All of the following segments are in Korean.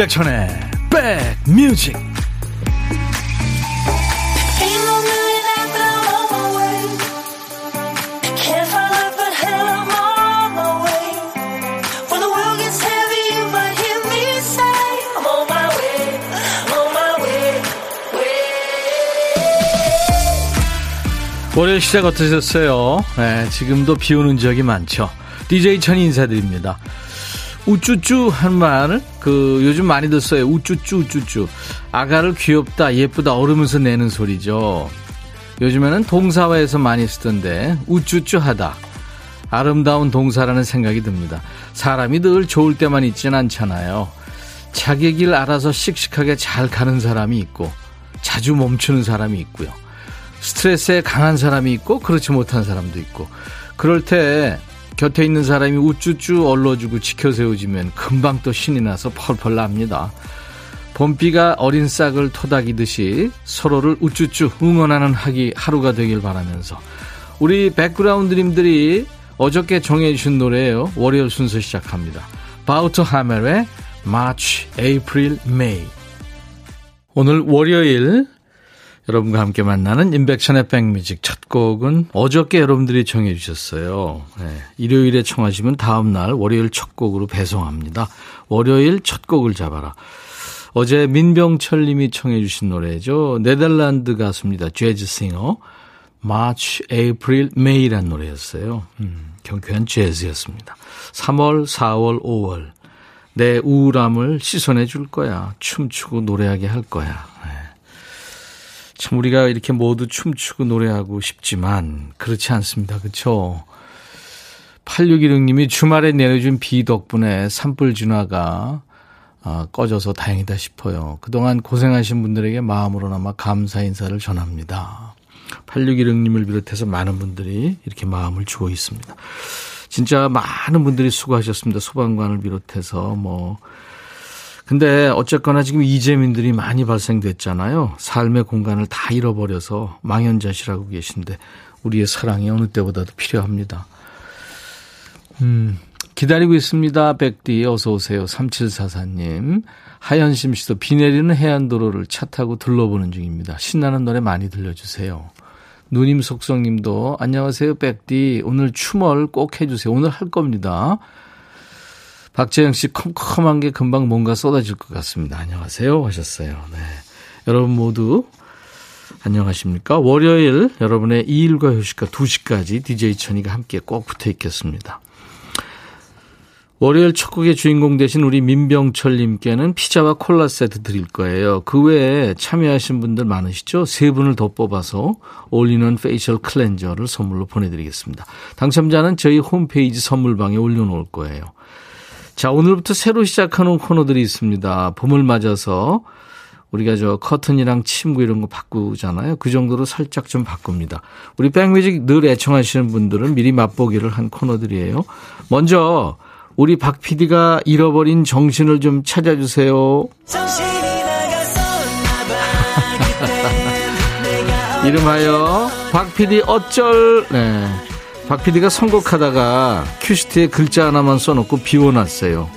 임백천의 백뮤직 월요일 시작 어떠셨어요? 네, 지금도 비 오는 지역이 많죠. DJ 천이 인사드립니다. 우쭈쭈 한 말, 그, 요즘 많이들 써요. 우쭈쭈, 우쭈쭈. 아가를 귀엽다, 예쁘다, 얼으면서 내는 소리죠. 요즘에는 동사화에서 많이 쓰던데, 우쭈쭈 하다. 아름다운 동사라는 생각이 듭니다. 사람이 늘 좋을 때만 있진 않잖아요. 자기 길 알아서 씩씩하게 잘 가는 사람이 있고, 자주 멈추는 사람이 있고요. 스트레스에 강한 사람이 있고, 그렇지 못한 사람도 있고, 그럴 때 곁에 있는 사람이 우쭈쭈 얼러주고 지켜세워지면 금방 또 신이 나서 펄펄 납니다. 봄비가 어린 싹을 토닥이듯이 서로를 우쭈쭈 응원하는 하기 하루가 되길 바라면서 우리 백그라운드님들이 어저께 정해주신 노래예요. 월요일 순서 시작합니다. 바우터 하멜의 March, April, May 오늘 월요일 여러분과 함께 만나는 인백션의 백뮤직 첫 곡은 어저께 여러분들이 청해 주셨어요. 네, 일요일에 청하시면 다음 날 월요일 첫 곡으로 배송합니다. 월요일 첫 곡을 잡아라. 어제 민병철 님이 청해 주신 노래죠. 네덜란드 가수입니다. 재즈 싱어. March, April, May란 노래였어요. 음, 경쾌한 재즈였습니다. 3월, 4월, 5월. 내 우울함을 씻어내 줄 거야. 춤추고 노래하게 할 거야. 참 우리가 이렇게 모두 춤추고 노래하고 싶지만 그렇지 않습니다. 그렇죠? 8616님이 주말에 내려준 비 덕분에 산불 진화가 아, 꺼져서 다행이다 싶어요. 그동안 고생하신 분들에게 마음으로나마 감사 인사를 전합니다. 8616님을 비롯해서 많은 분들이 이렇게 마음을 주고 있습니다. 진짜 많은 분들이 수고하셨습니다. 소방관을 비롯해서 뭐 근데 어쨌거나 지금 이재민들이 많이 발생됐잖아요. 삶의 공간을 다 잃어버려서 망연자실하고 계신데 우리의 사랑이 어느 때보다도 필요합니다. 음, 기다리고 있습니다. 백디 어서 오세요. 3744님. 하연심 씨도 비 내리는 해안도로를 차 타고 둘러보는 중입니다. 신나는 노래 많이 들려주세요. 누님 속성님도 안녕하세요 백디 오늘 추멀 꼭 해주세요. 오늘 할 겁니다. 박재영 씨 컴컴한 게 금방 뭔가 쏟아질 것 같습니다. 안녕하세요 하셨어요. 네. 여러분 모두 안녕하십니까? 월요일 여러분의 이일과 휴식과 2시까지 DJ 천이가 함께 꼭 붙어 있겠습니다. 월요일 첫 곡의 주인공 되신 우리 민병철님께는 피자와 콜라 세트 드릴 거예요. 그 외에 참여하신 분들 많으시죠? 세 분을 더 뽑아서 올리는 facial cleanser를 선물로 보내드리겠습니다. 당첨자는 저희 홈페이지 선물방에 올려놓을 거예요. 자, 오늘부터 새로 시작하는 코너들이 있습니다. 봄을 맞아서 우리가 저 커튼이랑 침구 이런 거 바꾸잖아요. 그 정도로 살짝 좀 바꿉니다. 우리 백뮤직 늘 애청하시는 분들은 미리 맛보기를 한 코너들이에요. 먼저 우리 박 PD가 잃어버린 정신을 좀 찾아주세요. 이름하여 박 PD 어쩔 네. 박 PD가 선곡하다가 큐시트에 글자 하나만 써놓고 비워놨어요.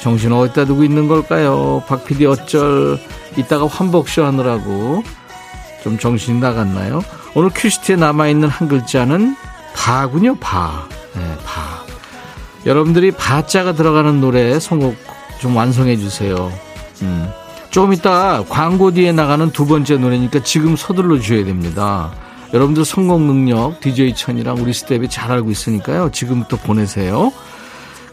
정신 어디다 두고 있는 걸까요? 박 PD 어쩔 이따가 환복쇼 하느라고 좀 정신이 나갔나요? 오늘 큐시트에 남아있는 한 글자는 바군요, 바. 네, 바. 여러분들이 바자가 들어가는 노래 선곡 좀 완성해 주세요. 음. 조금 이따 광고 뒤에 나가는 두 번째 노래니까 지금 서둘러 주셔야 됩니다. 여러분들 선곡 능력 DJ 천이랑 우리 스텝이 잘 알고 있으니까요. 지금부터 보내세요.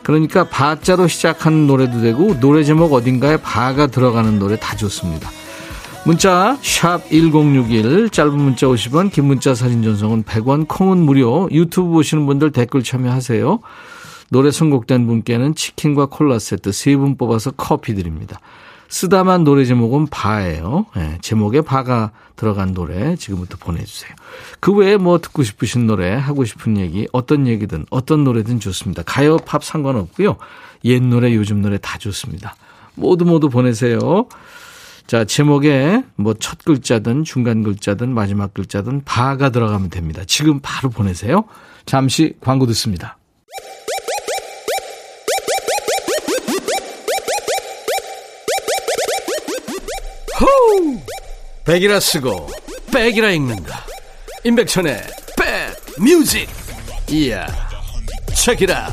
그러니까 바자로 시작하는 노래도 되고 노래 제목 어딘가에 바가 들어가는 노래 다 좋습니다. 문자 1061, 짧은 문자 50원, 긴 문자 사진 전송은 100원, 콩은 무료. 유튜브 보시는 분들 댓글 참여하세요. 노래 선곡된 분께는 치킨과 콜라 세트 3분 뽑아서 커피 드립니다. 쓰다만 노래 제목은 바예요. 네, 제목에 바가 들어간 노래 지금부터 보내주세요. 그 외에 뭐 듣고 싶으신 노래, 하고 싶은 얘기, 어떤 얘기든 어떤 노래든 좋습니다. 가요, 팝 상관없고요. 옛 노래, 요즘 노래 다 좋습니다. 모두 모두 보내세요. 자, 제목에 뭐 첫 글자든 중간 글자든 마지막 글자든 바가 들어가면 됩니다. 지금 바로 보내세요. 잠시 광고 듣습니다. 백이라 쓰고 백이라 읽는다. 임백천의 백 뮤직. 이야. 책이라.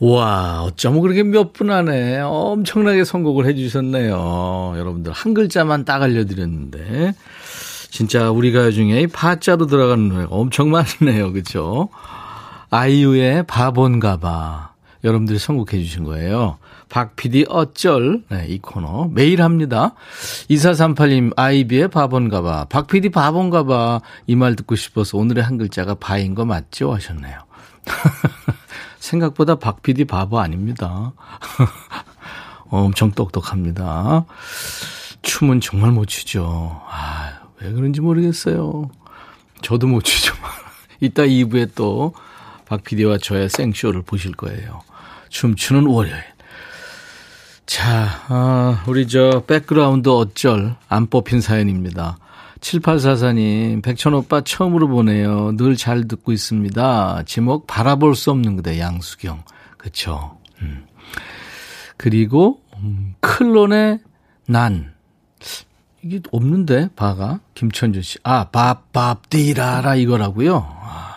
와, 어쩜 그렇게 몇 분 안에 엄청나게 선곡을 해주셨네요. 여러분들 한 글자만 딱 알려드렸는데 진짜 우리 가요 중에 파자로 들어가는 노래가 엄청 많네요. 그렇죠? 아이유의 바본가봐 여러분들이 선곡해 주신 거예요. 박 PD 어쩔 네, 이 코너 매일 합니다. 2438님 아이비의 바본가봐 박 PD 바본가봐 이 말 듣고 싶어서 오늘의 한 글자가 바인 거 맞죠 하셨네요. 생각보다 박 PD 바보 아닙니다. 엄청 똑똑합니다. 춤은 정말 못 추죠. 아, 왜 그런지 모르겠어요. 저도 못 추죠. 이따 2부에 또 박 PD와 저의 생쇼를 보실 거예요. 춤추는 월요일. 자, 아, 우리 저 백그라운드 어쩔 안 뽑힌 사연입니다. 7844님, 백천오빠 처음으로 보내요. 늘 잘 듣고 있습니다. 제목 바라볼 수 없는 그대 양수경. 그쵸. 음. 그리고, 음, 클론의 난. 이게 없는데, 바가. 김천준 씨. 아, 밥, 밥, 띠라라 이거라고요. 아,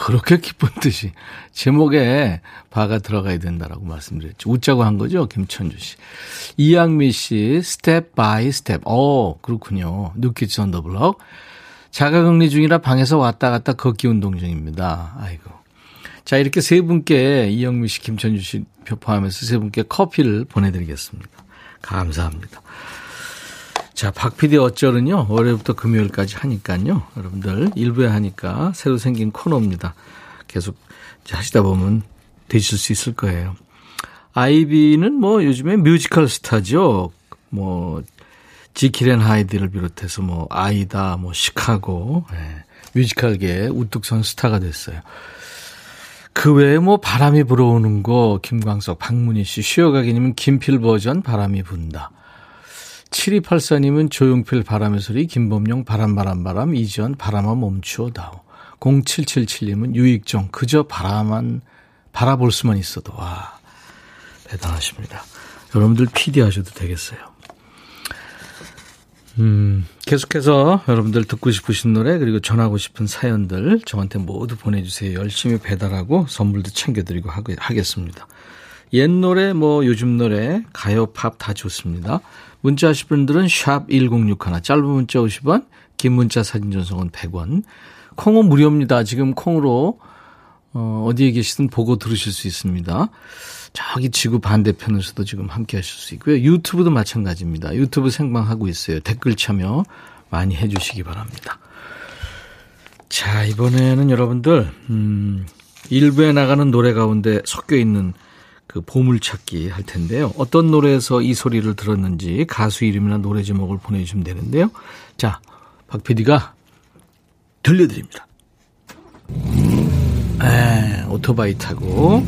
그렇게 기쁜 뜻이. 제목에 바가 들어가야 된다라고 말씀드렸죠. 웃자고 한 거죠, 김천준 씨. 이양미 씨, Step by Step. 어, 그렇군요. New Kids on the Block. 자가격리 중이라 방에서 왔다 갔다 걷기 운동 중입니다. 아이고. 자, 이렇게 세 분께 이영미 씨, 김천준 씨 포함해서 세 분께 커피를 보내드리겠습니다. 감사합니다. 자, 박 PD 어쩔은요, 월요일부터 금요일까지 하니까요. 여러분들, 일부에 하니까 새로 생긴 코너입니다. 계속 하시다 보면 되실 수 있을 거예요. 아이비는 뭐 요즘에 뮤지컬 스타죠. 뭐, 지킬앤 하이드를 비롯해서 뭐, 아이다, 뭐, 시카고, 예, 뮤지컬계의 우뚝 선 스타가 됐어요. 그 외에 뭐 바람이 불어오는 거 김광석, 박문희 씨, 쉬어가기님은 김필 버전 바람이 분다. 7284님은 조용필 바람의 소리, 김범용 바람 바람 바람, 이지연 바람아 멈추어 다오. 0777님은 유익정 그저 바라만 바라볼 수만 있어도 와 대단하십니다. 여러분들 PD 하셔도 되겠어요. 음, 계속해서 여러분들 듣고 싶으신 노래 그리고 전하고 싶은 사연들 저한테 모두 보내주세요. 열심히 배달하고 선물도 챙겨드리고 하겠습니다. 옛 노래 뭐 요즘 노래 가요 팝 다 좋습니다. 문자 하실 분들은 샵 1061 짧은 문자 50원 긴 문자 사진 전송은 100원 콩은 무료입니다. 지금 콩으로 어, 어디에 계시든 보고 들으실 수 있습니다. 저기 지구 반대편에서도 지금 함께 하실 수 있고요. 유튜브도 마찬가지입니다. 유튜브 생방하고 있어요. 댓글 참여 많이 해주시기 바랍니다. 자, 이번에는 여러분들, 음, 일부에 나가는 노래 가운데 섞여 있는 그 보물찾기 할 텐데요. 어떤 노래에서 이 소리를 들었는지 가수 이름이나 노래 제목을 보내주시면 되는데요. 자, 박 PD가 들려드립니다. 에, 오토바이 타고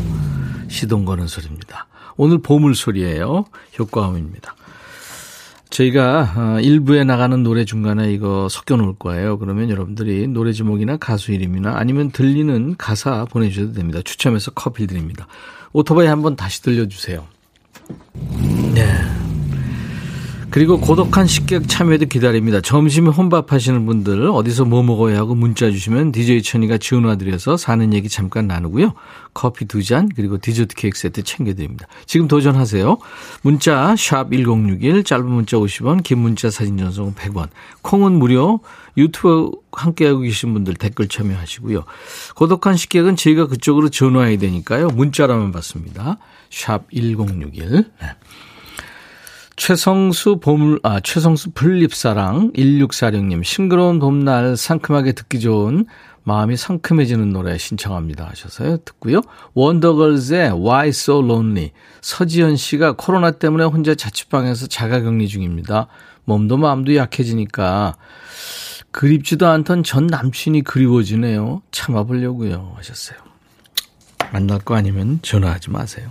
시동 거는 소리입니다. 오늘 보물 소리예요. 효과음입니다. 저희가 어, 일부에 나가는 노래 중간에 이거 섞여 놓을 거예요. 그러면 여러분들이 노래 제목이나 가수 이름이나 아니면 들리는 가사 보내주셔도 됩니다. 추첨해서 커피 드립니다. 오토바이 한번 다시 들려주세요. 네. 그리고 고독한 식객 참여도 기다립니다. 점심에 혼밥 하시는 분들 어디서 뭐 먹어야 하고 문자 주시면 DJ 천이가 지원와드려서 사는 얘기 잠깐 나누고요. 커피 두 잔 그리고 디저트 케이크 세트 챙겨드립니다. 지금 도전하세요. 문자 샵1061 짧은 문자 50원 긴 문자 사진 전송 100원 콩은 무료 유튜브 함께하고 계신 분들 댓글 참여하시고요. 고독한 식객은 저희가 그쪽으로 전화해야 되니까요. 문자라면 받습니다. 샵1061 네. 최성수 봄, 아, 최성수 플립사랑 1646님, 싱그러운 봄날 상큼하게 듣기 좋은 마음이 상큼해지는 노래 신청합니다 하셔서요. 듣고요. 원더걸스의 Why So Lonely. 서지현 씨가 코로나 때문에 혼자 자취방에서 자가격리 중입니다. 몸도 마음도 약해지니까 그립지도 않던 전 남친이 그리워지네요. 참아보려고요 하셨어요. 만날 거 아니면 전화하지 마세요.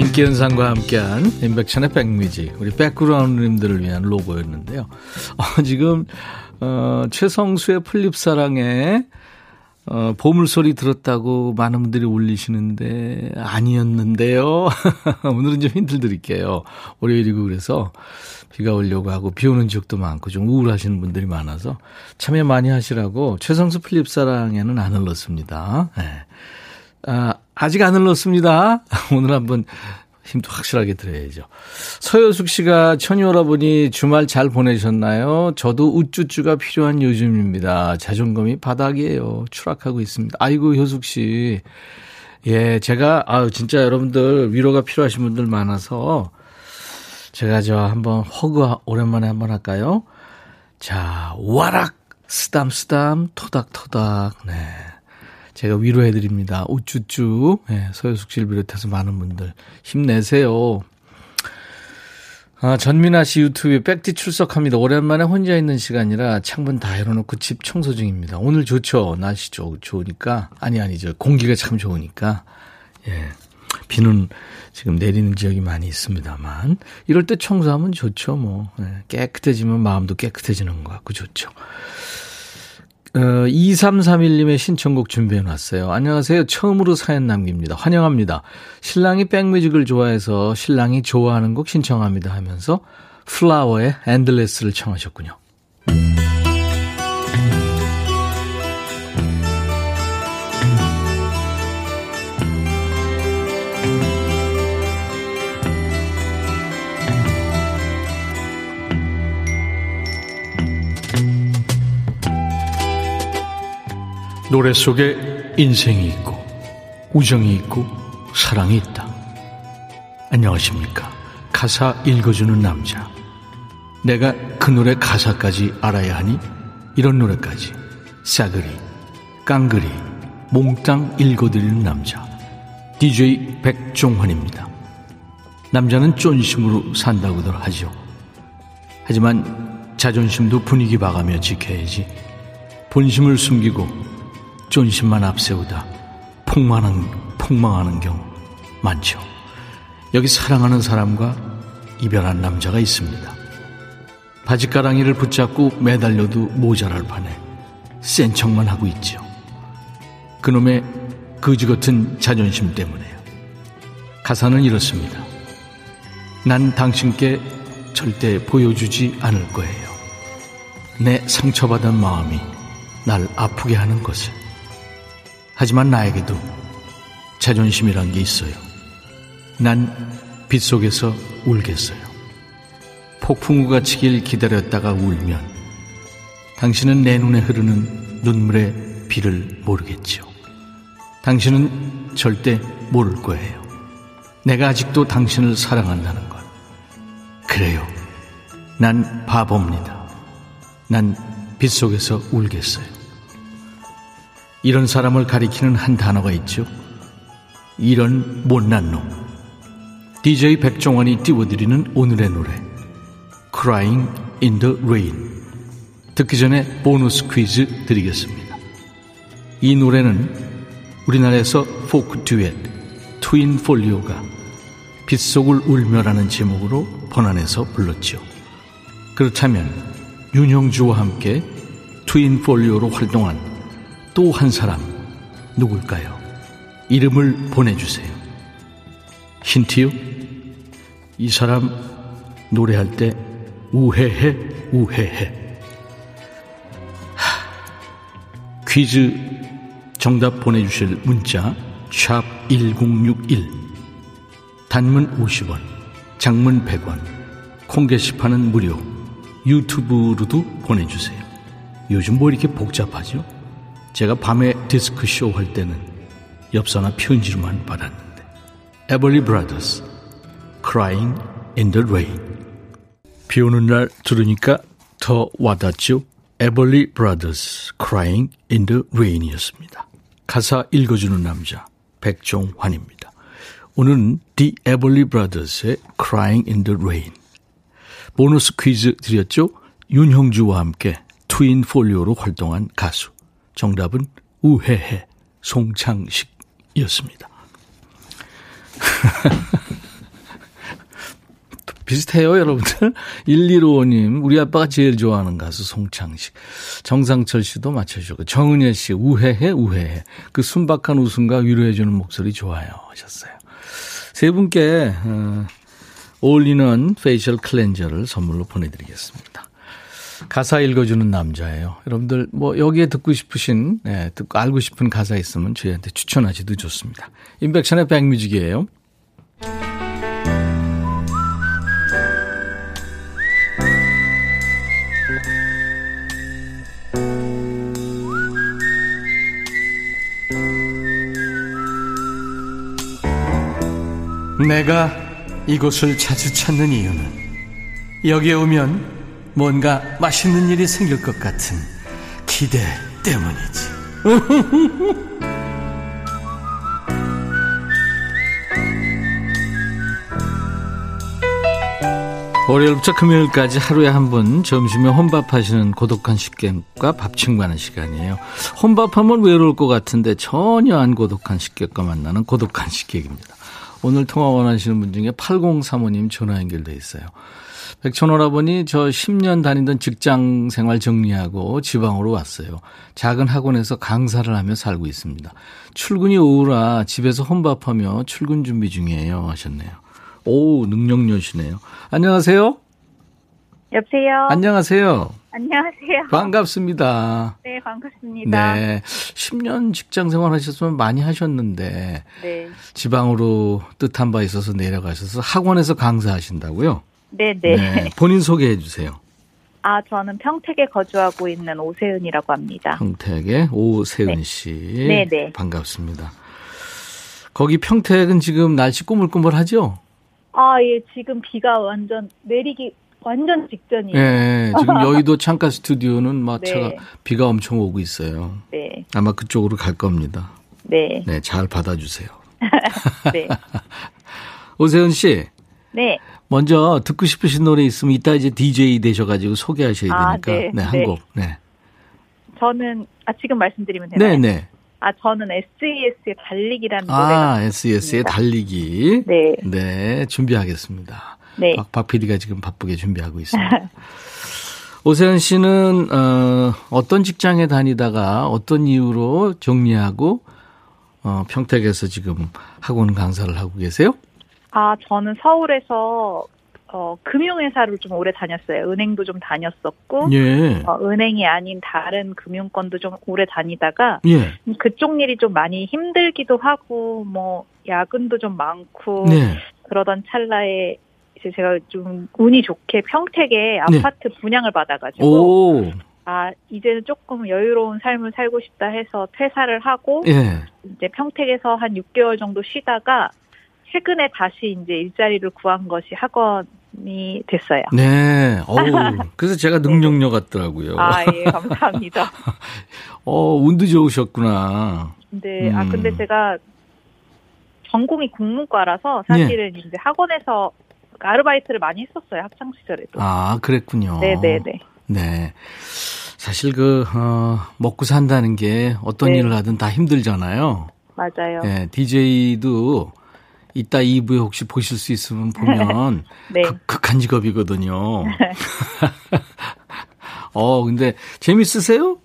인기 현상과 함께한 인백천의 백뮤직 우리 백그라운드님들을 위한 로고였는데요. 어, 지금 어, 최성수의 플립사랑에 어, 보물소리 들었다고 많은 분들이 올리시는데 아니었는데요. 오늘은 좀 힌트 드릴게요. 월요일이고 그래서 비가 오려고 하고 비 오는 지역도 많고 좀 우울하시는 분들이 많아서 참여 많이 하시라고 최성수 플립사랑에는 안 흘렀습니다. 네. 아, 아직 안 흘렀습니다. 오늘 한번 힘도 확실하게 드려야죠. 서효숙 씨가 천이 오라보니 주말 잘 보내셨나요? 저도 우쭈쭈가 필요한 요즘입니다. 자존감이 바닥이에요. 추락하고 있습니다. 아이고, 효숙 씨. 예, 제가, 아유, 진짜 여러분들 위로가 필요하신 분들 많아서 제가 저 한번 허그 오랜만에 한번 할까요? 자, 와락! 쓰담쓰담, 토닥토닥, 네. 제가 위로해드립니다. 우쭈쭈. 네, 서효숙 씨를 비롯해서 많은 분들 힘내세요. 아, 전민아 씨 유튜브에 백티 출석합니다. 오랜만에 혼자 있는 시간이라 창문 다 열어놓고 집 청소 중입니다. 오늘 좋죠. 날씨 좋, 좋으니까. 아니, 아니죠. 공기가 참 좋으니까. 예. 비는 지금 내리는 지역이 많이 있습니다만. 이럴 때 청소하면 좋죠. 뭐. 예, 깨끗해지면 마음도 깨끗해지는 것 같고 좋죠. 어, 2331님의 신청곡 준비해 놨어요. 안녕하세요. 처음으로 사연 남깁니다. 환영합니다. 신랑이 백뮤직을 좋아해서 신랑이 좋아하는 곡 신청합니다 하면서 플라워의 Endless를 청하셨군요. 노래 속에 인생이 있고 우정이 있고 사랑이 있다. 안녕하십니까. 가사 읽어주는 남자. 내가 그 노래 가사까지 알아야 하니 이런 노래까지 싸그리 깡그리 몽땅 읽어드리는 남자. DJ 백종환입니다. 남자는 쫀심으로 산다고들 하죠. 하지만 자존심도 분위기 봐가며 지켜야지. 본심을 숨기고 존심만 앞세우다 폭망하는, 폭망하는 경우 많죠. 여기 사랑하는 사람과 이별한 남자가 있습니다. 바지가랑이를 붙잡고 매달려도 모자랄 판에 센 척만 하고 있죠. 그놈의 거지 같은 자존심 때문에요. 가사는 이렇습니다. 난 당신께 절대 보여주지 않을 거예요. 내 상처받은 마음이 날 아프게 하는 것을. 하지만 나에게도 자존심이란 게 있어요. 난 빗속에서 울겠어요. 폭풍우가 치길 기다렸다가 울면 당신은 내 눈에 흐르는 눈물의 비를 모르겠죠. 당신은 절대 모를 거예요. 내가 아직도 당신을 사랑한다는 걸. 그래요. 난 바보입니다. 난 빗속에서 울겠어요. 이런 사람을 가리키는 한 단어가 있죠. 이런 못난 놈. DJ 백종원이 띄워드리는 오늘의 노래. Crying in the Rain. 듣기 전에 보너스 퀴즈 드리겠습니다. 이 노래는 우리나라에서 포크 듀엣 트윈 폴리오가 빗속을 울며라는 제목으로 번안해서 불렀죠. 그렇다면 윤형주와 함께 트윈 폴리오로 활동한 또 한 사람 누굴까요? 이름을 보내주세요. 힌트요? 이 사람 노래할 때 우회해 우회해 하, 퀴즈 정답 보내주실 문자 샵 1061 단문 50원 장문 100원 콩 게시판은 무료 유튜브로도 보내주세요. 요즘 뭐 이렇게 복잡하죠? 제가 밤에 디스크쇼 할 때는 엽서나 편지로만 받았는데 에벌리 브라더스 Crying in the Rain 비 오는 날 들으니까 더 와닿죠. 에벌리 브라더스 Crying in the Rain이었습니다. 가사 읽어주는 남자 백종환입니다. 오늘은 The Everly Brothers의 Crying in the Rain 보너스 퀴즈 드렸죠? 윤형주와 함께 트윈 폴리오로 활동한 가수 정답은 우회해 송창식이었습니다. 비슷해요, 여러분들. 1155님, 우리 아빠가 제일 좋아하는 가수 송창식. 정상철 씨도 맞춰주고, 정은혜 씨, 우회해, 우회해. 그 순박한 웃음과 위로해주는 목소리 좋아요. 하셨어요. 세 분께, 어, 어울리는 facial cleanser를 선물로 보내드리겠습니다. 가사 읽어주는 남자예요. 여러분들, 뭐, 여기에 듣고 싶으신, 네, 듣고 알고 싶은 가사 있으면 저희한테 추천하셔도 좋습니다. 인백션의 백뮤직이에요. 내가 이곳을 자주 찾는 이유는 여기에 오면 뭔가 맛있는 일이 생길 것 같은 기대 때문이지. 월요일부터 금요일까지 하루에 한 번 점심에 혼밥하시는 고독한 식객과 밥 친구하는 시간이에요. 혼밥하면 외로울 것 같은데 전혀 안 고독한 식객과 만나는 고독한 식객입니다. 오늘 통화 원하시는 분 중에 8035님 전화 연결돼 있어요. 백천오라버니 저 10년 다니던 직장 생활 정리하고 지방으로 왔어요. 작은 학원에서 강사를 하며 살고 있습니다. 출근이 오후라 집에서 혼밥하며 출근 준비 중이에요 하셨네요. 오 능력녀시네요. 안녕하세요. 여보세요. 안녕하세요. 안녕하세요. 반갑습니다. 네, 반갑습니다. 네. 10년 직장 생활 하셨으면 많이 하셨는데 네. 지방으로 뜻한 바 있어서 내려가셔서 학원에서 강사하신다고요? 네, 네. 본인 소개해 주세요. 아, 저는 평택에 거주하고 있는 오세은이라고 합니다. 평택의 오세은 네. 씨. 네, 네. 반갑습니다. 거기 평택은 지금 날씨 꾸물꾸물하죠? 아, 예, 지금 비가 완전 내리기 완전 직전이에요. 예, 지금 여의도 창가 스튜디오는 막 네. 차가 비가 엄청 오고 있어요. 네. 아마 그쪽으로 갈 겁니다. 네. 네, 잘 받아주세요. 네. 오세은 씨, 네. 먼저 듣고 싶으신 노래 있으면 이따 이제 DJ 되셔가지고 소개하셔야 아, 되니까. 네, 한 네. 곡. 네. 저는 아 지금 말씀드리면 되나요? 네, 네. 아, 저는 SES의 달리기라는 노래가 아, SES의 있습니다. 달리기. 네. 네, 준비하겠습니다. 네. 박, 박 PD가 지금 바쁘게 준비하고 있습니다. 오세현 씨는, 어, 어떤 직장에 다니다가 어떤 이유로 정리하고, 어, 평택에서 지금 학원 강사를 하고 계세요? 아, 저는 서울에서 어, 금융회사를 좀 오래 다녔어요. 은행도 좀 다녔었고 예. 어, 은행이 아닌 다른 금융권도 좀 오래 다니다가 예. 그쪽 일이 좀 많이 힘들기도 하고 뭐 야근도 좀 많고 네. 그러던 찰나에 이제 제가 좀 운이 좋게 평택에 네. 아파트 분양을 받아가지고 오, 아 이제는 조금 여유로운 삶을 살고 싶다 해서 퇴사를 하고 예. 이제 평택에서 한 6개월 정도 쉬다가 최근에 다시 이제 일자리를 구한 것이 학원이 됐어요. 네. 어우, 그래서 제가 능력녀 같더라고요. 아, 예, 감사합니다. 어, 운도 좋으셨구나. 아, 음. 근데 제가 전공이 국문과라서 사실은 이제 학원에서 아르바이트를 많이 했었어요, 학창시절에도. 아, 그랬군요. 네네네. 네. 사실 그, 어, 먹고 산다는 게 어떤 네. 일을 하든 다 힘들잖아요. 맞아요. 네, DJ도 이따 2부에 혹시 보실 수 있으면 보면 네. 극, 극한 직업이거든요. 어, 근데 재밌으세요?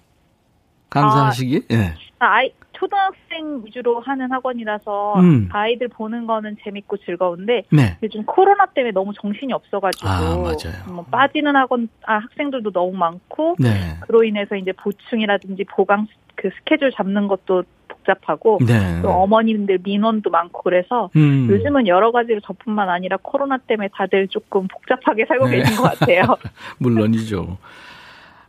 강사하시기? 예. 아, 아이, 초등학생 위주로 하는 학원이라서 음. 아이들 보는 거는 재밌고 즐거운데 네. 요즘 코로나 때문에 너무 정신이 없어가지고 아. 뭐 빠지는 학원 아, 학생들도 너무 많고 네. 그로 인해서 이제 보충이라든지 보강 스- 그 스케줄 잡는 것도 복잡하고 네. 또 어머님들 민원도 많고 그래서 음. 요즘은 여러 가지로 저뿐만 아니라 코로나 때문에 다들 조금 복잡하게 살고 네. 계신 것 같아요. 물론이죠.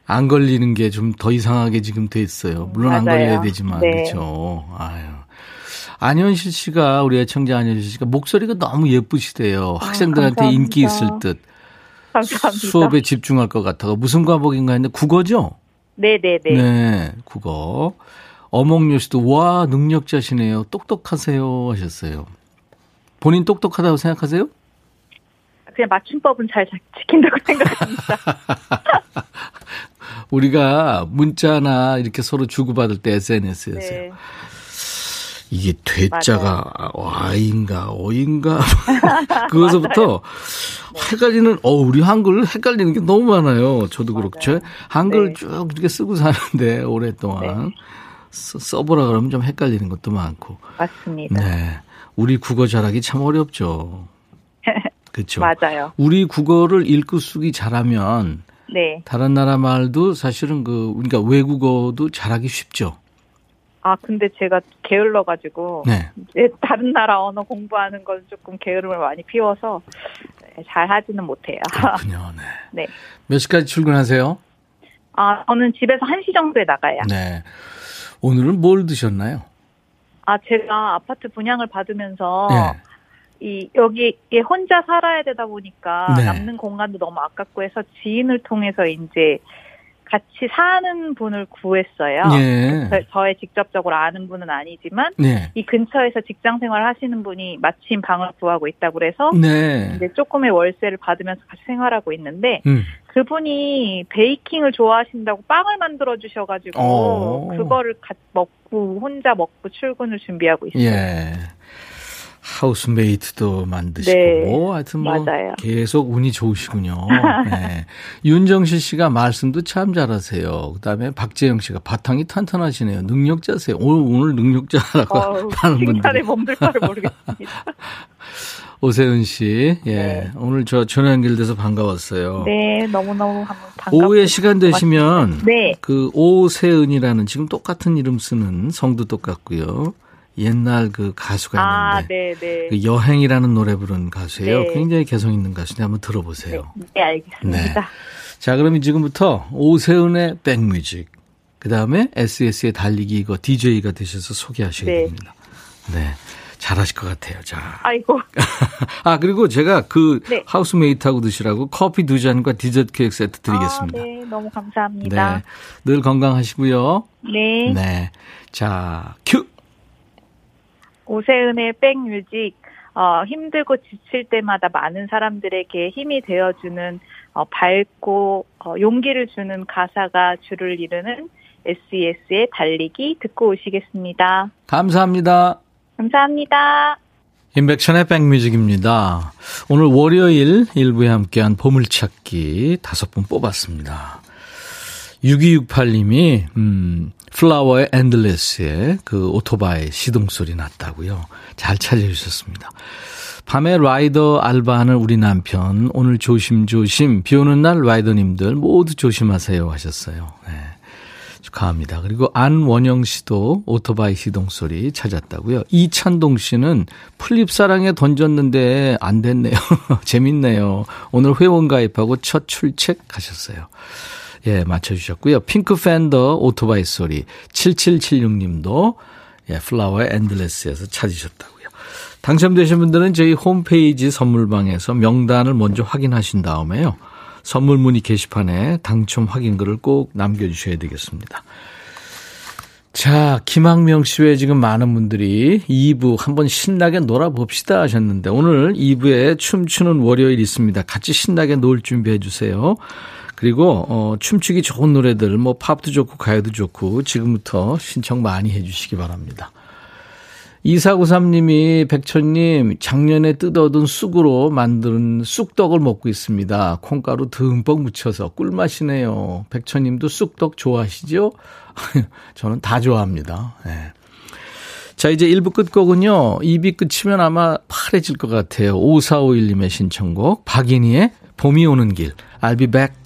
안 걸리는 게 좀 더 이상하게 지금 돼 있어요. 물론 안 맞아요. 걸려야 되지만 네. 그렇죠. 아유. 안현실 씨가 우리 애청자 안현실 씨가 목소리가 너무 예쁘시대요. 학생들한테 아. 인기 있을 듯. 감사합니다. 수업에 집중할 것 같아가 무슨 과목인가 했는데 국어죠? 네네네. 네, 국어. 어몽요 씨도 와 능력자시네요. 똑똑하세요 하셨어요. 본인 똑똑하다고 생각하세요? 그냥 맞춤법은 잘 지킨다고 생각합니다. 우리가 문자나 이렇게 서로 주고받을 때 SNS에서요. 네. 이게 퇴자가 Y인가 O인가 그것부터 헷갈리는 어 우리 한글 헷갈리는 게 너무 많아요. 저도 그렇고 저 한글 네. 쭉 이렇게 쓰고 사는데 오랫동안 네. 써- 써보라 그러면 좀 헷갈리는 것도 많고. 맞습니다. 네, 우리 국어 잘하기 참 어렵죠. 그렇죠. 맞아요. 우리 국어를 읽고 쓰기 잘하면 네. 다른 나라 말도 사실은 그 그러니까 외국어도 잘하기 쉽죠. 아 근데 제가 게을러 가지고 네. 다른 나라 언어 공부하는 건 조금 게으름을 많이 피워서 잘 하지는 못해요. 그렇군요. 네. 네. 몇 시까지 출근하세요? 아 저는 집에서 1시 정도에 나가요. 네. 오늘은 뭘 드셨나요? 아 제가 아파트 분양을 받으면서 네. 이 여기에 혼자 살아야 되다 보니까 네. 남는 공간도 너무 아깝고 해서 지인을 통해서 이제 같이 사는 분을 구했어요. 예. 저, 저의 직접적으로 아는 분은 아니지만 네. 이 근처에서 직장 생활 하시는 분이 마침 방을 구하고 있다고 그래서 네. 이제 조금의 월세를 받으면서 같이 생활하고 있는데 음. 그분이 베이킹을 좋아하신다고 빵을 만들어 주셔가지고 어. 그거를 같이 먹고 혼자 먹고 출근을 준비하고 있어요. 예. 하우스메이트도 만드시고 네. 뭐 하여튼 뭐 맞아요. 계속 운이 좋으시군요. 네. 윤정실 씨가 말씀도 참 잘하세요. 그다음에 박재영 씨가 바탕이 탄탄하시네요. 능력자세요. 오늘 오늘 능력자라고 어우, 하는 분들. 칭찬에 몸둘 바를 모르겠습니다. 오세훈 씨, 예. 네. 오늘 저 전화 연결돼서 반가웠어요. 네, 너무너무 반갑고 오후에 시간 되시면 네. 그 오세은이라는 지금 똑같은 이름 쓰는 성도 똑같고요. 옛날 그 가수가 아, 있는데 네, 네. 그 여행이라는 노래 부른 가수예요. 네. 굉장히 개성 있는 가수인데 한번 들어보세요. 네, 알겠습니다. 자, 그러면 지금부터 오세은의 백뮤직, 그 다음에 SS의 달리기 이거 DJ가 되셔서 소개하시게 네. 됩니다. 네. 잘하실 것 같아요. 자. 아이고, 아, 그리고 제가 그 네. 하우스메이트하고 드시라고 커피 두 잔과 디저트 케이크 세트 드리겠습니다. 아, 네, 너무 감사합니다. 네. 늘 건강하시고요. 네. 네. 자, 큐! 오세은의 백뮤직, 어, 힘들고 지칠 때마다 많은 사람들에게 힘이 되어주는, 어, 밝고, 어, 용기를 주는 가사가 줄을 이루는 SES의 달리기 듣고 오시겠습니다. 감사합니다. 감사합니다. 인백션의 백뮤직입니다. 오늘 월요일 일부에 함께한 보물찾기 다섯 분 뽑았습니다. 6268님이, 음, 플라워의 Endless의 그 오토바이 시동소리 났다고요. 잘 찾아주셨습니다. 밤에 라이더 알바하는 우리 남편, 오늘 조심조심, 비 오는 날 라이더님들 모두 조심하세요 하셨어요. 네. 축하합니다. 그리고 안원영 씨도 오토바이 시동소리 찾았다고요. 이찬동 씨는 플립사랑에 던졌는데 안 됐네요. 재밌네요. 오늘 회원 가입하고 첫 출첵 하셨어요. 예, 맞춰주셨고요. 핑크 팬더 오토바이 소리 7776님도 예, 플라워의 Endless에서 찾으셨다고요. 당첨되신 분들은 저희 홈페이지 선물방에서 명단을 먼저 확인하신 다음에요. 선물 문의 게시판에 당첨 확인글을 꼭 남겨주셔야 되겠습니다. 자, 김학명 씨 외에 지금 많은 분들이 2부 한번 신나게 놀아봅시다 하셨는데 오늘 2부에 춤추는 월요일 있습니다. 같이 신나게 놀 준비해 주세요. 그리고 어, 춤추기 좋은 노래들 뭐 팝도 좋고 가요도 좋고 지금부터 신청 많이 해 주시기 바랍니다. 2493님이 백천님 작년에 뜯어둔 쑥으로 만든 쑥떡을 먹고 있습니다. 콩가루 듬뿍 묻혀서 꿀맛이네요. 백천님도 쑥떡 좋아하시죠? 저는 다 좋아합니다. 네. 자, 이제 1부 끝곡은요. 2비 끝이면 아마 파래질 것 같아요. 5451님의 신청곡 박인희의 봄이 오는 길. I'll be back.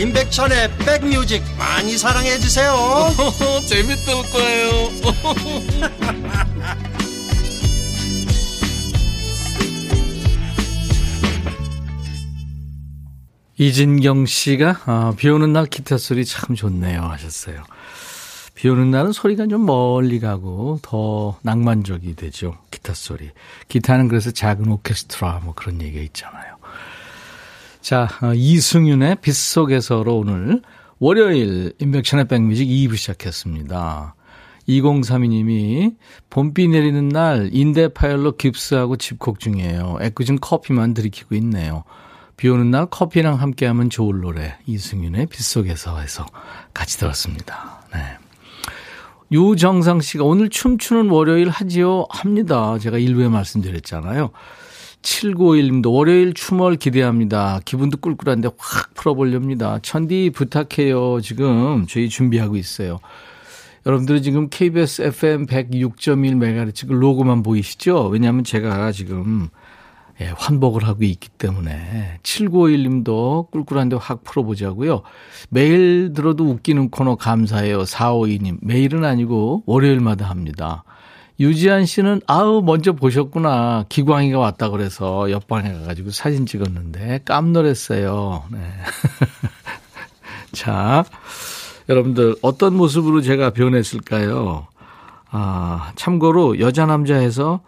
임백천의 백뮤직 많이 사랑해 주세요. 재밌을 거예요. 이진경 씨가 아, 비 오는 날 기타 소리 참 좋네요 하셨어요. 비 오는 날은 소리가 좀 멀리 가고 더 낭만적이 되죠. 기타 소리. 기타는 그래서 작은 오케스트라 뭐 그런 얘기가 있잖아요. 자, 어, 이승윤의 빗속에서로 오늘 월요일 인백션의 백뮤직 2부 시작했습니다. 2032님이 봄비 내리는 날 인대 파열로 깁스하고 집콕 중이에요. 애꿎은 커피만 들이키고 있네요. 비 오는 날 커피랑 함께하면 좋을 노래 이승윤의 빗속에서 해서 같이 들었습니다. 네. 유정상 씨가 오늘 춤추는 월요일 하지요? 합니다. 제가 일부에 말씀드렸잖아요. 7951님도 월요일 춤을 기대합니다. 기분도 꿀꿀한데 확 풀어보렵니다. 천디 부탁해요. 지금 저희 준비하고 있어요. 여러분들이 지금 KBS FM 106.1MHz 그 로고만 보이시죠? 왜냐하면 제가 지금 예, 환복을 하고 있기 때문에 7951님도 꿀꿀한데 확 풀어보자고요. 매일 들어도 웃기는 코너 감사해요. 452님. 매일은 아니고 월요일마다 합니다. 유지한 씨는 아우 먼저 보셨구나. 기광이가 왔다 그래서 옆방에 가가지고 사진 찍었는데 깜놀했어요. 네. 자, 여러분들 어떤 모습으로 제가 변했을까요? 아, 참고로 여자 남자 해서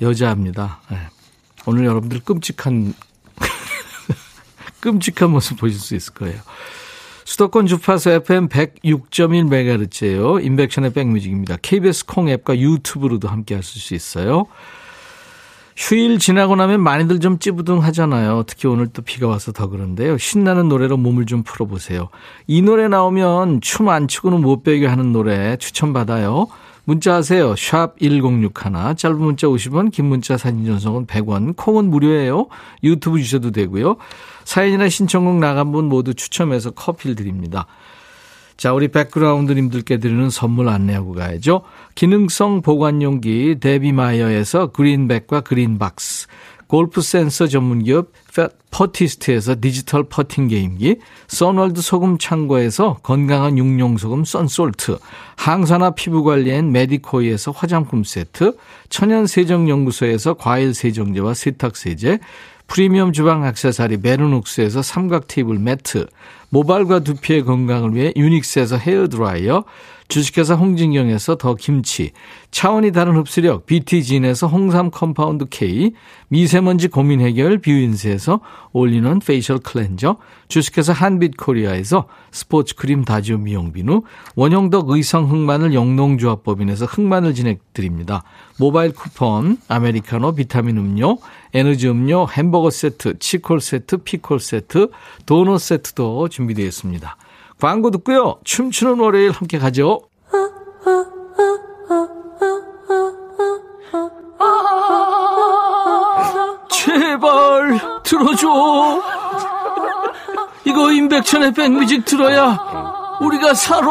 여자입니다. 네. 오늘 여러분들 끔찍한 끔찍한 모습 보실 수 있을 거예요. 수도권 주파수 FM 106.1MHz예요. 인백션의 백뮤직입니다. KBS 콩 앱과 유튜브로도 함께 하실 수 있어요. 휴일 지나고 나면 많이들 좀 찌부둥하잖아요. 특히 오늘 또 비가 와서 더 그런데요. 신나는 노래로 몸을 좀 풀어보세요. 이 노래 나오면 춤 안 추고는 못 배게 하는 노래 추천받아요. 문자 하세요. 샵 1061. 짧은 문자 50원, 긴 문자 사진 전송은 100원. 콩은 무료예요. 유튜브 주셔도 되고요. 사연이나 신청곡 나간 분 모두 추첨해서 커피를 드립니다. 자, 우리 백그라운드님들께 드리는 선물 안내하고 가야죠. 기능성 보관용기 데비마이어에서 그린백과 그린박스. 골프 센서 전문기업 퍼티스트에서 디지털 퍼팅 게임기, 선월드 소금 창고에서 건강한 용융소금 썬솔트, 항산화 피부관리엔 메디코이에서 화장품 세트, 천연세정연구소에서 과일세정제와 세탁세제, 프리미엄 주방 액세서리 베르녹스에서 삼각 테이블 매트, 모발과 두피의 건강을 위해 유닉스에서 헤어드라이어, 주식회사 홍진경에서 더 김치, 차원이 다른 흡수력 BT진에서 홍삼 compound K, 미세먼지 고민 해결 뷰인스에서 올인원 facial cleanser, 주식회사 한빛코리아에서 스포츠 크림 다지오 미용비누, 원형덕 의성 흑마늘 영농조합법인에서 흑마늘 진액 드립니다. 모바일 쿠폰, 아메리카노 비타민 음료, 에너지 음료, 햄버거 세트, 치콜 세트, 피콜 세트, 도넛 세트도 준비되어 있습니다. 광고 듣고요. 춤추는 월요일 함께 가죠. 제발 들어줘. 이거 임백천의 백뮤직 들어야 우리가 살아.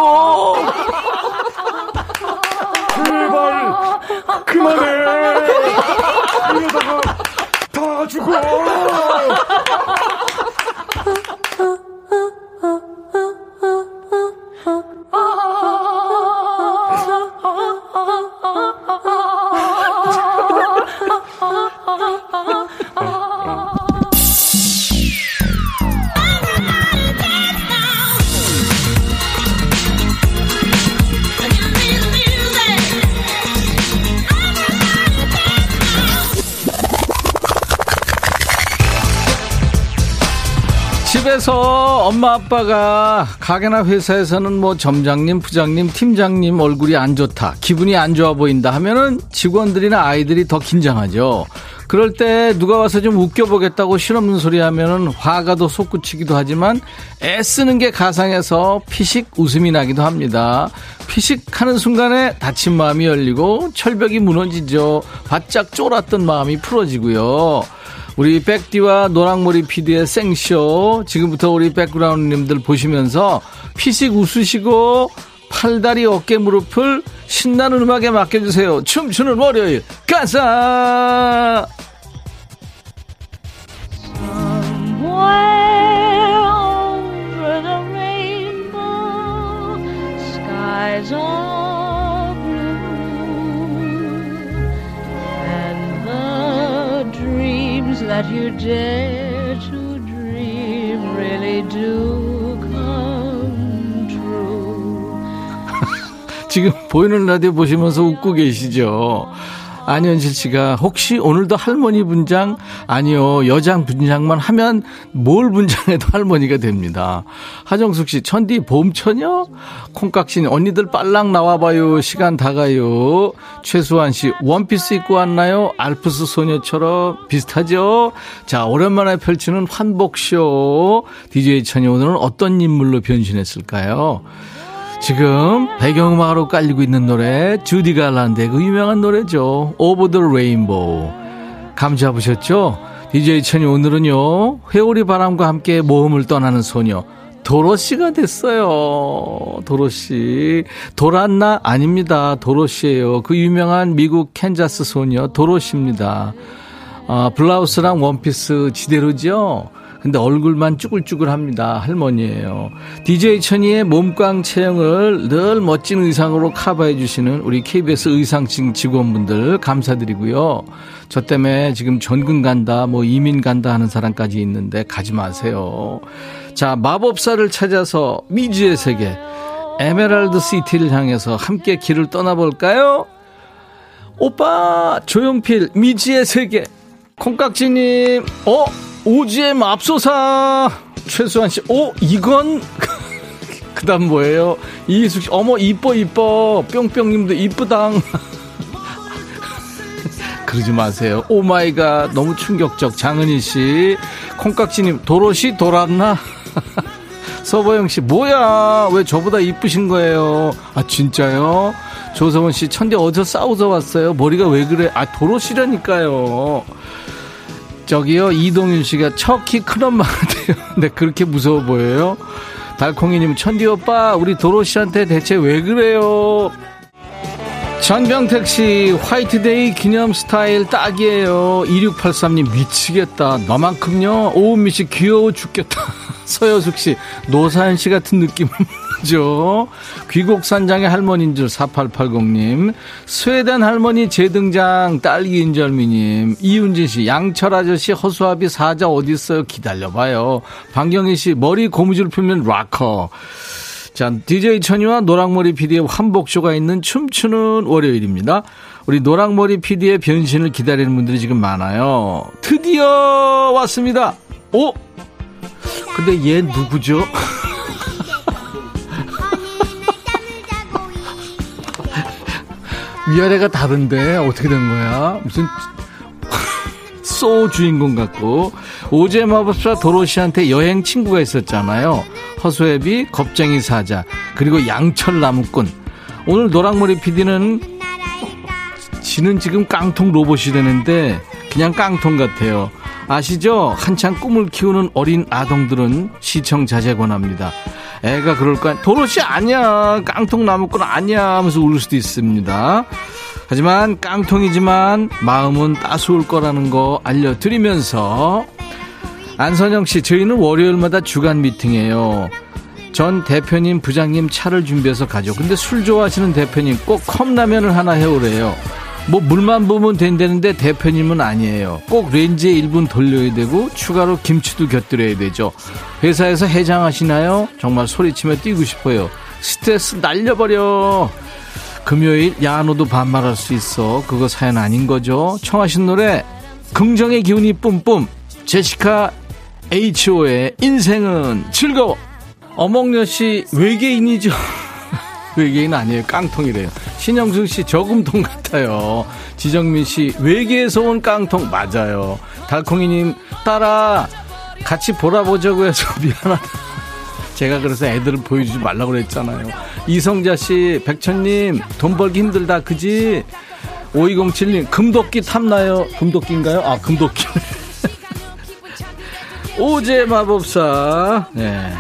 제발 그만해. 엄마 아빠가 가게나 회사에서는 뭐 점장님, 부장님, 팀장님 얼굴이 안 좋다, 기분이 안 좋아 보인다 하면은 직원들이나 아이들이 더 긴장하죠. 그럴 때 누가 와서 좀 웃겨보겠다고 실없는 소리 하면은 화가 더 솟구치기도 하지만 애쓰는 게 가상해서 피식 웃음이 나기도 합니다. 피식하는 순간에 다친 마음이 열리고 철벽이 무너지죠. 바짝 쫄았던 마음이 풀어지고요. 우리 백디와 노랑머리 PD의 생쇼 지금부터 우리 백그라운드님들 보시면서 피식 웃으시고 팔다리 어깨 무릎을 신나는 음악에 맡겨주세요. 춤추는 월요일 가사 지금 보이는 라디오 보시면서 웃고 계시죠? 안현실 씨가 혹시 오늘도 할머니 분장 아니요 여장 분장만 하면 뭘 분장해도 할머니가 됩니다. 하정숙 씨 천디 봄처녀 콩깍신 언니들 빨랑 나와봐요 시간 다 가요. 최수환 씨 원피스 입고 왔나요? 알프스 소녀처럼 비슷하죠? 자 오랜만에 펼치는 환복쇼 DJ 천이 오늘은 어떤 인물로 변신했을까요? 지금 배경음악으로 깔리고 있는 노래 주디 갈란드 그 유명한 노래죠. Over the Rainbow. 감 잡으셨죠? DJ 천이 오늘은요. 회오리 바람과 함께 모험을 떠나는 소녀 도로시가 됐어요. 도로시. 돌았나 아닙니다. 도로시예요. 그 유명한 미국 캔자스 소녀 도로시입니다. 아, 블라우스랑 원피스 지대로죠? 근데 얼굴만 쭈글쭈글합니다. 할머니예요. DJ 천이의 몸광 체형을 늘 멋진 의상으로 커버해 주시는 우리 KBS 의상직 직원분들 감사드리고요. 저 때문에 지금 전근 간다, 뭐 이민 간다 하는 사람까지 있는데 가지 마세요. 자, 마법사를 찾아서 미지의 세계 에메랄드 시티를 향해서 함께 길을 떠나볼까요? 오빠 조용필 미지의 세계 콩깍지님 어 오지의 맙소사 최수환 씨, 오 이건 그다음 뭐예요? 이희숙 씨, 어머 이뻐 이뻐 뿅뿅님도 이쁘당. 그러지 마세요. Oh my god 너무 충격적. 장은희 씨, 콩깍지 님 도로시 돌았나? 서보영 씨, 뭐야? 왜 저보다 이쁘신 거예요? 아 진짜요? 조성원 씨, 천재 어디서 싸우서 왔어요? 머리가 왜 그래? 아 도로시라니까요. 저기요 이동윤 씨가 척키 큰 엄마 같아요. 근데 그렇게 무서워 보여요? 달콩이님 천디 오빠 우리 도로 씨한테 대체 왜 그래요? 전병택 씨 화이트데이 기념 스타일 딱이에요. 2683님 미치겠다. 너만큼요? 오은미 씨 귀여워 죽겠다. 서여숙 씨 노사연 씨 같은 느낌은 죠. 귀곡산장의 할머니인 줄 4880님. 스웨덴 할머니 재등장 딸기 인절미님. 이윤진 씨 양철 아저씨 허수아비 사자 어디 있어요? 기다려봐요. 방경희 씨 머리 고무줄 풀면 락커 자 DJ 천이와 노랑머리 PD의 환복쇼가 있는 춤추는 월요일입니다. 우리 노랑머리 PD의 변신을 기다리는 분들이 지금 많아요. 드디어 왔습니다. 오! 근데 얘 누구죠? 위아래가 다른데 어떻게 된 거야? 무슨 소 주인공 같고 오제 마법사 도로시한테 여행 친구가 있었잖아요. 허수애비, 겁쟁이 사자, 그리고 양철 나무꾼. 오늘 노랑머리 PD는 지는 지금 깡통 로봇이 되는데 그냥 깡통 같아요. 아시죠? 한창 꿈을 키우는 어린 아동들은 시청 자제 권합니다. 애가 그럴까? 도로시 아니야. 깡통 나무꾼 아니야. 하면서 울 수도 있습니다. 하지만 깡통이지만 마음은 따스울 거라는 거 알려드리면서 안선영 씨, 저희는 월요일마다 주간 미팅이에요. 전 대표님, 부장님 차를 준비해서 가죠. 근데 술 좋아하시는 대표님 꼭 컵라면을 하나 해오래요. 뭐 물만 부으면 된다는데 대표님은 아니에요. 꼭 렌즈에 1분 돌려야 되고 추가로 김치도 곁들여야 되죠. 회사에서 해장하시나요? 정말 소리치며 뛰고 싶어요. 스트레스 날려버려. 금요일 야노도 반말할 수 있어. 그거 사연 아닌 거죠. 청하신 노래 긍정의 기운이 뿜뿜. 제시카 H.O.의 인생은 즐거워. 어몽여 씨 외계인이죠. 외계인 아니에요. 깡통이래요. 신영숙 씨 저금통 같아요. 지정민 씨 외계에서 온 깡통 맞아요. 달콩이님 따라 같이 보라보자고 해서 미안하다. 제가 그래서 애들을 보여주지 말라고 그랬잖아요. 이성자 씨, 백천님, 돈 벌기 힘들다, 그지? 5207님, 금도끼 탐나요? 금도끼인가요? 아, 금도끼. 오제 마법사. 네.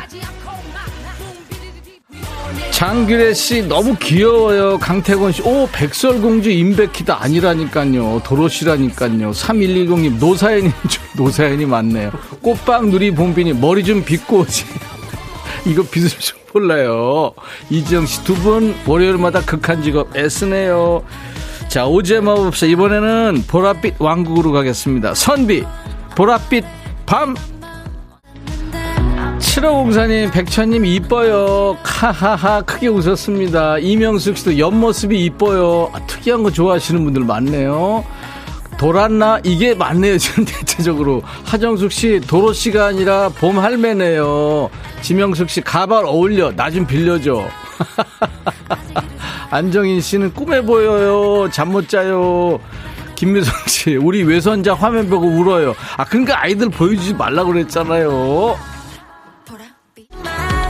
장규래 씨 너무 귀여워요. 강태권 씨, 오 백설공주 임백희다 아니라니까요. 도로시라니까요. 3110님 노사연이 노사연이 맞네요. 꽃빵 누리 봄비님 머리 좀 빗고 오지. 이거 빗을 좀 몰라요. 이지영 씨 두 분 월요일마다 극한 직업 애쓰네요. 자 오제 마법사 이번에는 보랏빛 왕국으로 가겠습니다. 선비 보랏빛 밤 7504님, 백천님 이뻐요. 카하하 크게 웃었습니다. 이명숙 씨도 옆모습이 이뻐요. 아, 특이한 거 좋아하시는 분들 많네요. 돌았나? 이게 맞네요, 지금 대체적으로. 하정숙 씨, 도로 아니라 봄 할매네요. 지명숙 씨, 가발 어울려. 나 좀 빌려줘. 안정인 씨는 꿈에 보여요. 잠 못 자요. 김미성 씨, 우리 외손자 화면 보고 울어요. 아, 그러니까 아이들 보여주지 말라고 그랬잖아요.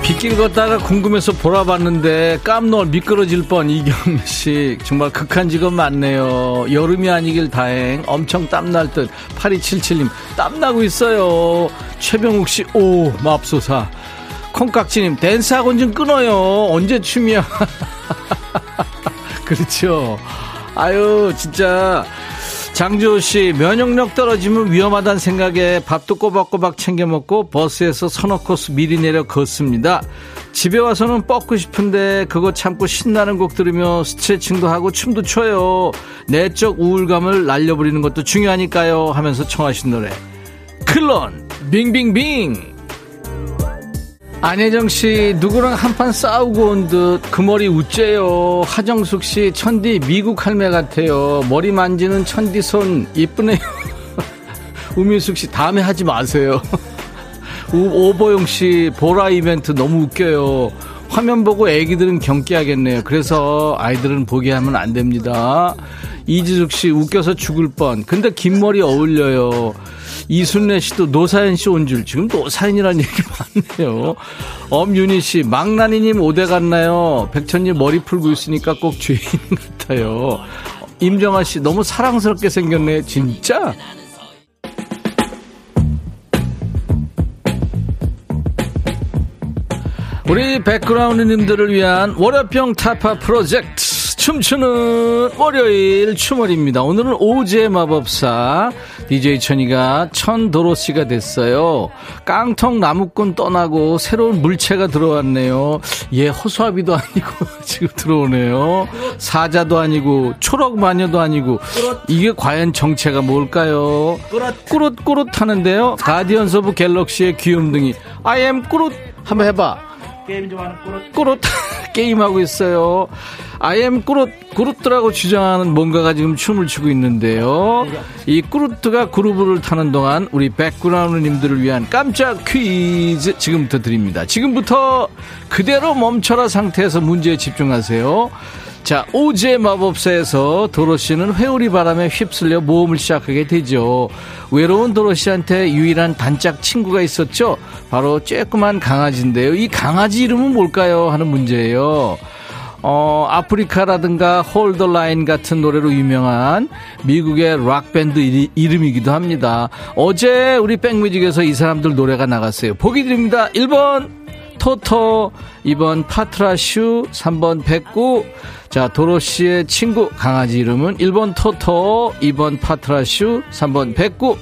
빗길 걷다가 궁금해서 보라봤는데 깜놀 미끄러질 뻔 이경미 씨. 정말 극한 직업 많네요. 여름이 아니길 다행. 엄청 땀날 듯. 8277님 땀나고 있어요. 최병욱 씨오 맙소사. 콩깍지님 댄스 학원 좀 끊어요. 언제 춤이야? 그렇죠. 아유 진짜 장주호 씨, 면역력 떨어지면 위험하다는 생각에 밥도 꼬박꼬박 챙겨 먹고 버스에서 서너 코스 미리 내려 걷습니다. 집에 와서는 뻗고 싶은데 그거 참고 신나는 곡 들으며 스트레칭도 하고 춤도 춰요. 내적 우울감을 날려버리는 것도 중요하니까요. 하면서 청하신 노래. 클론, 빙빙빙! 안혜정 씨, 누구랑 한판 싸우고 온 듯 그 머리 우째요. 하정숙 씨, 천디 미국 할매 같아요. 머리 만지는 천디 손 이쁘네요. 우민숙 씨, 다음에 하지 마세요. 오보영 씨, 보라 이벤트 너무 웃겨요. 화면 보고 애기들은 경기하겠네요. 그래서 아이들은 보게 하면 안 됩니다. 이지숙 씨, 웃겨서 죽을 뻔. 근데 긴 머리 어울려요. 이순례 씨도 노사연 씨 온 줄 지금 노사연이라는 얘기 많네요. 엄윤희 씨 망나니님 어데 갔나요? 백천님 머리 풀고 있으니까 꼭 죄인 같아요. 임정아 씨 너무 사랑스럽게 생겼네 진짜. 우리 백그라운드님들을 위한 월요병 타파 프로젝트 춤추는 월요일 추월입니다. 오늘은 오즈의 마법사 DJ 천이가 천도로시가 됐어요. 깡통 나무꾼 떠나고 새로운 물체가 들어왔네요. 얘 허수아비도 아니고 지금 들어오네요. 사자도 아니고 초록 마녀도 아니고 이게 과연 정체가 뭘까요? 꾸릇꾸릇 하는데요. Guardians of Galaxy의 귀염둥이 I am Groot 한번 해봐. 게임 좋아하는 꾸릇 꾸릇 게임하고 있어요. 아이엠 꾸르, 꾸르트라고 주장하는 뭔가가 지금 춤을 추고 있는데요. 이 꾸르트가 그루브를 타는 동안 우리 백그라운드님들을 위한 깜짝 퀴즈 지금부터 드립니다. 지금부터 그대로 멈춰라 상태에서 문제에 집중하세요. 자, 오제 마법사에서 도로시는 회오리 바람에 휩쓸려 모험을 시작하게 되죠. 외로운 도로시한테 유일한 단짝 친구가 있었죠. 바로 쬐끄만 강아지인데요. 이 강아지 이름은 뭘까요? 하는 문제예요. 어, Africa라든가 Hold the Line 같은 노래로 유명한 미국의 락 밴드 이름이기도 합니다. 어제 우리 백뮤직에서 이 사람들 노래가 나갔어요. 보기 드립니다. 1번 토토, 2번 파트라슈, 3번 백구. 자, 도로시의 친구 강아지 이름은 1번 토토, 2번 파트라슈, 3번 백구.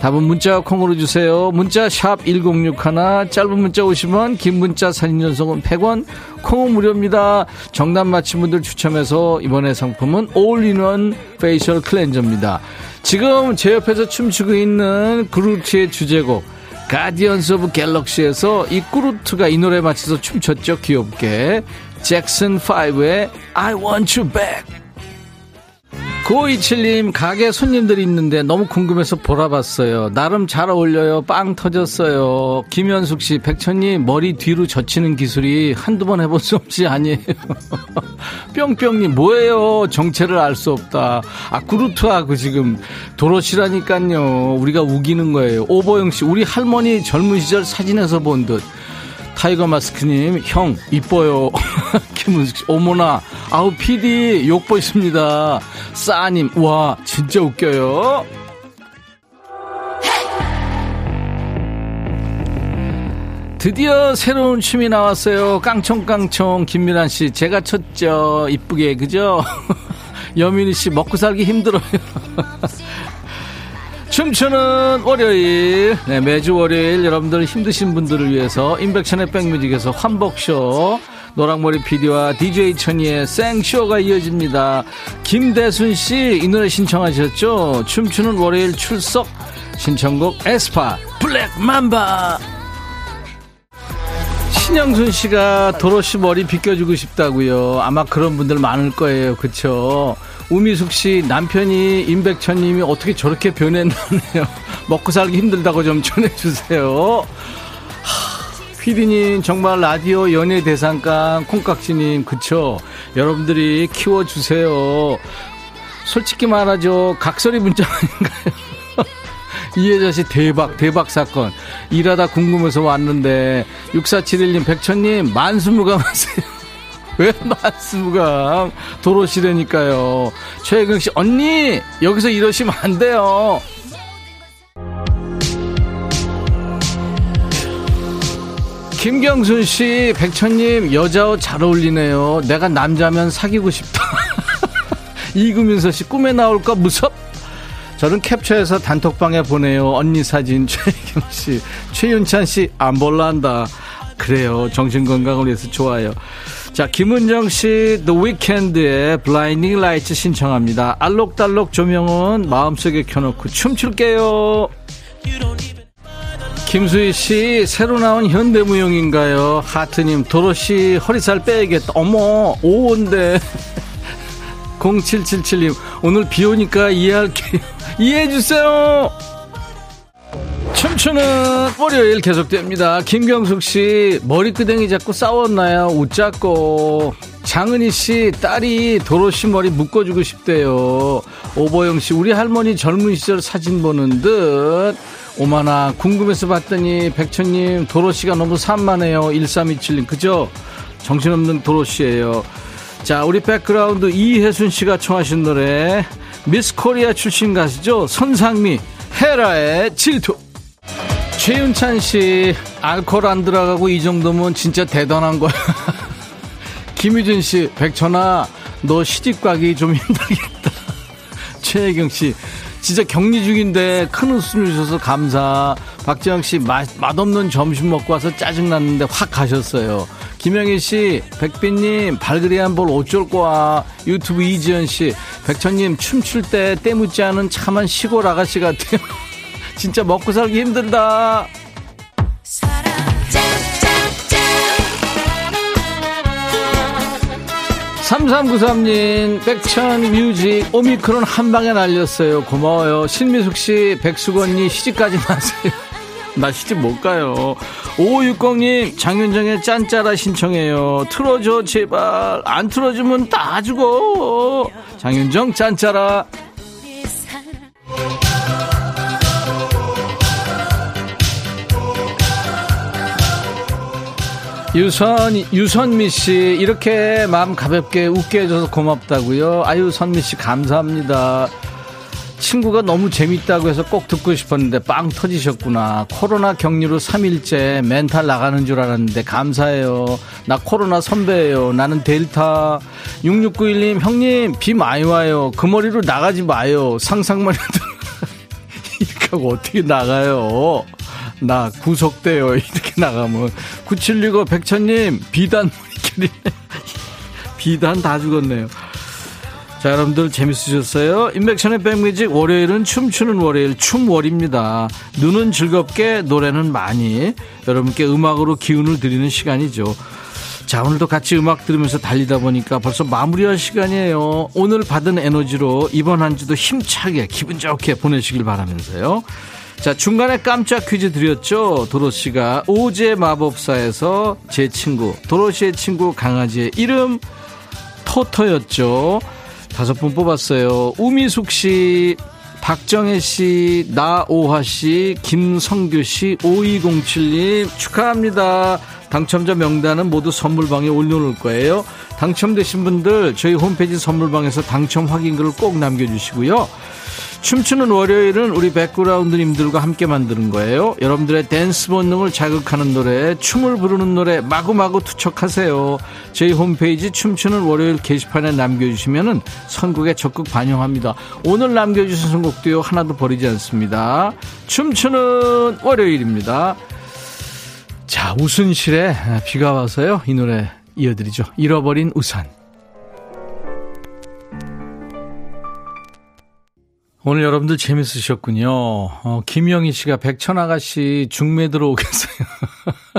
답은 문자 콩으로 주세요. 문자 샵 1061, 짧은 문자 50원, 긴 문자 사진 전송은 100원, 콩은 무료입니다. 정답 맞힌 분들 추첨해서 이번에 상품은 올인원 facial cleanser입니다. 지금 제 옆에서 춤추고 있는 그루트의 주제곡 Guardians of Galaxy에서 이 꾸루트가 이 노래 맞춰서 춤췄죠 귀엽게. 잭슨 5의 I want you back 9527님, 가게 손님들이 있는데 너무 궁금해서 보라봤어요. 나름 잘 어울려요. 빵 터졌어요. 김현숙 씨, 백천님, 머리 뒤로 젖히는 기술이 한두 번 해본 솜씨 아니에요. 뿅뿅님, 뭐예요? 정체를 알 수 없다. 아, 그루트하고 지금 도로시라니까요. 우리가 우기는 거예요. 오보영 씨, 우리 할머니 젊은 시절 사진에서 본 듯. 타이거 마스크님, 형, 이뻐요. 김은숙 씨, 어머나. 아우, PD, 욕보 있습니다. 싸님, 와, 진짜 웃겨요. 드디어 새로운 춤이 나왔어요. 깡총깡총 김미란 씨, 제가 쳤죠. 이쁘게, 그죠? 여민희 씨, 먹고 살기 힘들어요. 춤추는 월요일 네, 매주 월요일 여러분들 힘드신 분들을 위해서 인백션의 백뮤직에서 환복쇼 노랑머리 PD와 DJ 천이의 생쇼가 이어집니다. 김대순 씨, 이 노래 신청하셨죠? 춤추는 월요일 출석. 신청곡 에스파, 블랙 맘바. 신영순 씨가 도로시 머리 빗겨주고 싶다고요. 아마 그런 분들 많을 거예요. 그쵸? 우미숙 씨 남편이 임백천 님이 어떻게 저렇게 변했나네요. 먹고 살기 힘들다고 좀 전해주세요. 피디님 정말 라디오 연예 대상감 콩깍지님 그쵸? 여러분들이 키워주세요. 솔직히 말하죠. 각설이 문자 아닌가요? 이혜자 씨 대박 대박 사건 일하다 궁금해서 왔는데 6471님 백천님 만수무강 하세요 왜 만수무강 도로시라니까요 최혜경 씨 언니 여기서 이러시면 안 돼요 김경순 씨, 백천님, 여자 옷 잘 어울리네요. 내가 남자면 사귀고 싶다. 이구민서 씨, 꿈에 나올까 무섭? 저는 캡처해서 단톡방에 보내요. 언니 사진 최혜경 씨, 최윤찬 씨 안 볼란다. 그래요. 정신 건강을 위해서 좋아요. 자, 김은정 씨, The Weeknd의 Blinding Lights 신청합니다. 알록달록 조명은 마음속에 켜놓고 춤출게요. 김수희 씨, 새로 나온 현대무용인가요? 하트님, 도로시 허리살 빼야겠다. 어머, 오온데. 0777님, 오늘 비 오니까 이해할게요. 이해해주세요! 춤추는 월요일 계속됩니다. 김경숙 씨, 머리끄댕이 잡고 싸웠나요? 웃자고. 장은희 씨, 딸이 도로시 머리 묶어주고 싶대요. 오보영 씨, 우리 할머니 젊은 시절 사진 보는 듯. 오마나, 궁금해서 봤더니, 백천님, 도로시가 너무 산만해요. 1327님, 그죠? 정신없는 도로시예요 자, 우리 백그라운드 이혜순 씨가 청하신 노래 미스 코리아 출신 가수죠. 손상미 헤라의 질투. 최윤찬 씨 알코올 안 들어가고 이 정도면 진짜 대단한 거야. 김유진 씨 백천아 너 시집 가기 좀 힘들겠다. 최혜경 씨 진짜 격리 중인데 큰 웃음 주셔서 감사. 박지영 씨 맛, 맛없는 점심 먹고 와서 짜증났는데 확 가셨어요. 김영희 씨, 백빈님, 발그레한 볼 어쩔 거야. 유튜브 이지연 씨, 백천님, 춤출 때 때묻지 않은 참한 시골 아가씨 같아요. 진짜 먹고 살기 힘들다. 3393님, 백천 뮤직, 오미크론 한 방에 날렸어요. 고마워요. 신미숙 씨, 백수건님, 시집까지 마세요. 나 시집 못 가요. 5560님, 장윤정의 짠짜라 신청해요. 틀어줘, 제발. 안 틀어주면 다 죽어. 장윤정 짠짜라. 유선, 유선미 씨, 이렇게 마음 가볍게 웃게 해줘서 고맙다고요. 아유, 선미 씨, 감사합니다. 친구가 너무 재밌다고 해서 꼭 듣고 싶었는데 빵 터지셨구나. 코로나 격리로 3일째 멘탈 나가는 줄 알았는데 감사해요. 나 코로나 선배예요. 나는 델타. 6691님, 형님, 비 많이 와요. 그 머리로 나가지 마요. 상상만 해도. 이렇게 하고 어떻게 나가요? 나 구속돼요. 이렇게 나가면. 9765 백천님, 비단. 비단 다 죽었네요. 자, 여러분들 재밌으셨어요? 인백션의 백뮤직 월요일은 춤추는 월요일 춤월입니다. 눈은 즐겁게 노래는 많이 여러분께 음악으로 기운을 드리는 시간이죠. 자, 오늘도 같이 음악 들으면서 달리다 보니까 벌써 마무리할 시간이에요. 오늘 받은 에너지로 이번 한 주도 힘차게 기분 좋게 보내시길 바라면서요. 자, 중간에 깜짝 퀴즈 드렸죠? 도로시가 오제 마법사에서 제 친구, 도로시의 친구 강아지의 이름 토토였죠. 다섯 분 뽑았어요. 우미숙 씨, 박정혜 씨, 나오하 씨, 김성규 씨, 5207님 축하합니다. 당첨자 명단은 모두 선물방에 올려놓을 거예요. 당첨되신 분들 저희 홈페이지 선물방에서 당첨 확인글을 꼭 남겨주시고요. 춤추는 월요일은 우리 백그라운드님들과 함께 만드는 거예요. 여러분들의 댄스 본능을 자극하는 노래, 춤을 부르는 노래 마구마구 투척하세요. 저희 홈페이지 춤추는 월요일 게시판에 남겨주시면 선곡에 적극 반영합니다. 오늘 남겨주신 선곡도요 하나도 버리지 않습니다. 춤추는 월요일입니다. 자, 우순실에 비가 와서요. 이 노래 이어드리죠. 잃어버린 우산. 오늘 여러분들 재밌으셨군요. 어, 김영희 씨가 백천아가씨 중매 들어오겠어요.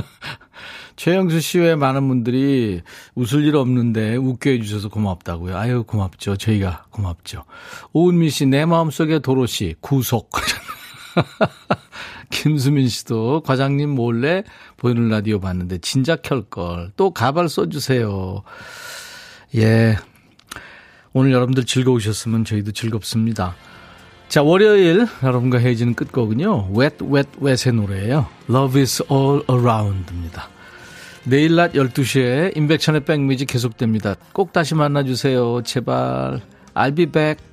최영수 씨 외에 많은 분들이 웃을 일 없는데 웃게 해주셔서 고맙다고요. 아유, 고맙죠. 저희가 고맙죠. 오은미 씨, 내 마음속에 도로시, 구속. 김수민 씨도 과장님 몰래 보이는 라디오 봤는데 진작 켤걸. 또 가발 써주세요. 예. 오늘 여러분들 즐거우셨으면 저희도 즐겁습니다. 자, 월요일 여러분과 헤어지는 끝곡은요. Wet, Wet, Wet의 노래예요. Love is all around입니다. 내일 낮 12시에 인백천의 백뮤직 계속됩니다. 꼭 다시 만나주세요. 제발. I'll be back.